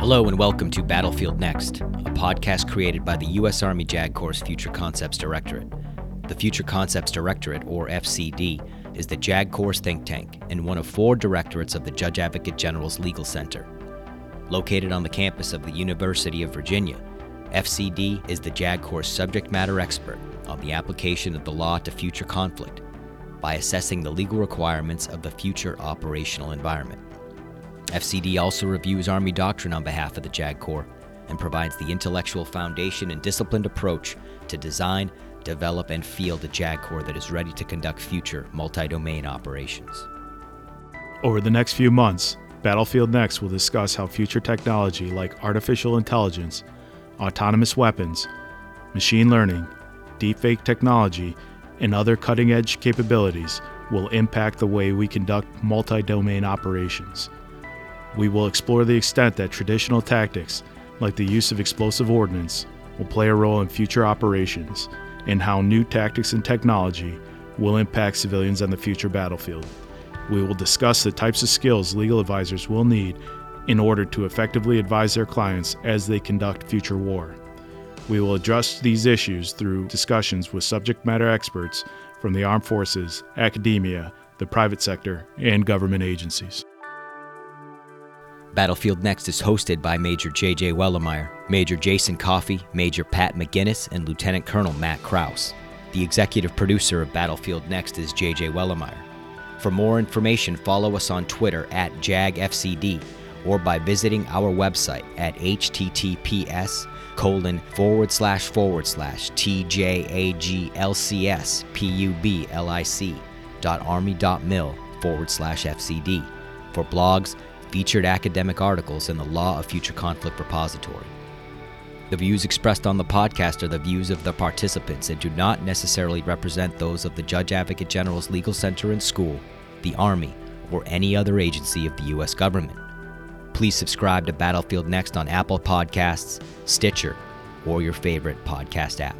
Hello and welcome to Battlefield Next, a podcast created by the U.S. Army JAG Corps Future Concepts Directorate. The Future Concepts Directorate, or FCD, is the JAG Corps think tank and one of four directorates of the Judge Advocate General's Legal Center. Located on the campus of the University of Virginia, FCD is the JAG Corps subject matter expert on the application of the law to future conflict by assessing the legal requirements of the future operational environment. FCD also reviews Army doctrine on behalf of the JAG Corps and provides the intellectual foundation and disciplined approach to design, develop, and field a JAG Corps that is ready to conduct future multi domain operations. Over the next few months, Battlefield Next will discuss how future technology like artificial intelligence, autonomous weapons, machine learning, deepfake technology, and other cutting edge capabilities will impact the way we conduct multi domain operations. We will explore the extent that traditional tactics, like the use of explosive ordnance, will play a role in future operations, and how new tactics and technology will impact civilians on the future battlefield. We will discuss the types of skills legal advisors will need in order to effectively advise their clients as they conduct future war. We will address these issues through discussions with subject matter experts from the armed forces, academia, the private sector, and government agencies. Battlefield Next is hosted by Major J.J. Wellemeyer, Major Jason Coffey, Major Pat McGinnis, and Lieutenant Colonel Matt Kraus. The executive producer of Battlefield Next is J.J. Wellemeyer. For more information, follow us on Twitter at JAGFCD or by visiting our website at https colon forward slash forward slash tjaglcspublic dot army dot mil forward slash fcd for blogs featured academic articles, in the Law of Future Conflict Repository. The views expressed on the podcast are the views of the participants and do not necessarily represent those of the Judge Advocate General's Legal Center and School, the Army, or any other agency of the U.S. government. Please subscribe to Battlefield Next on Apple Podcasts, Stitcher, or your favorite podcast app.